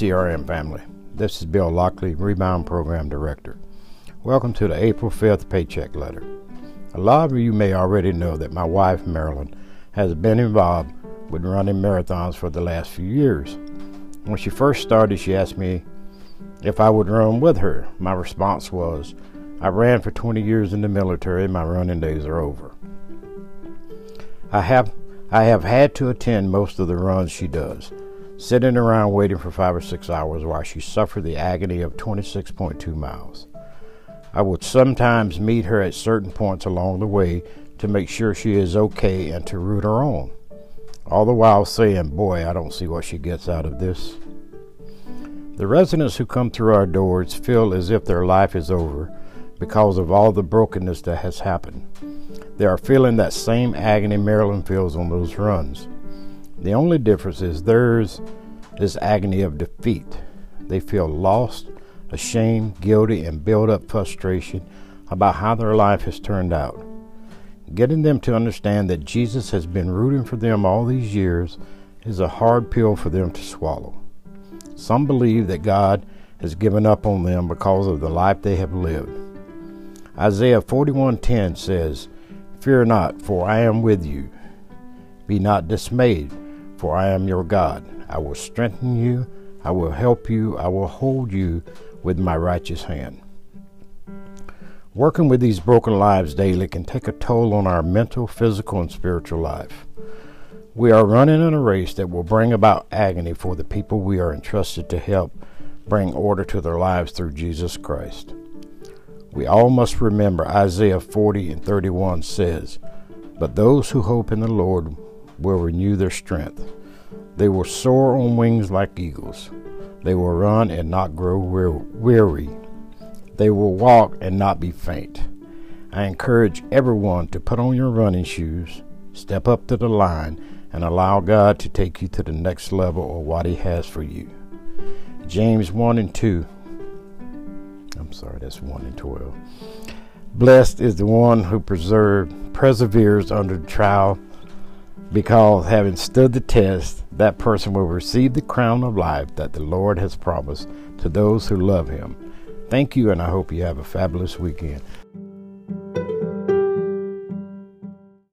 CRM family. This is Bill Lockley, Rebound Program Director. Welcome to the April 5th paycheck letter. A lot of you may already know that my wife, Marilyn, has been involved with running marathons for the last few years. When she first started, she asked me if I would run with her. My response was, I ran for 20 years in the military, my running days are over. I have I have had to attend most of the runs she does sitting around waiting for five or six hours while she suffered the agony of 26.2 miles. I would sometimes meet her at certain points along the way to make sure she is okay and to root her on, all the while saying, Boy, I don't see what she gets out of this. The residents who come through our doors feel as if their life is over because of all the brokenness that has happened. They are feeling that same agony Marilyn feels on those runs. The only difference is theirs is agony of defeat. They feel lost, ashamed, guilty, and build up frustration about how their life has turned out. Getting them to understand that Jesus has been rooting for them all these years is a hard pill for them to swallow. Some believe that God has given up on them because of the life they have lived. Isaiah 41:10 says, "Fear not, for I am with you. Be not dismayed, for I am your God. I will strengthen you, I will help you, I will hold you with my righteous hand. Working with these broken lives daily can take a toll on our mental, physical, and spiritual life. We are running in a race that will bring about agony for the people we are entrusted to help bring order to their lives through Jesus Christ. We all must remember Isaiah 40 and 31 says, But those who hope in the Lord will renew their strength. They will soar on wings like eagles. They will run and not grow weary. They will walk and not be faint. I encourage everyone to put on your running shoes, step up to the line, and allow God to take you to the next level of what He has for you. James 1 and 2. I'm sorry, that's 1 and 12. Blessed is the one who preserve, perseveres under trial because having stood the test, that person will receive the crown of life that the Lord has promised to those who love him. Thank you, and I hope you have a fabulous weekend.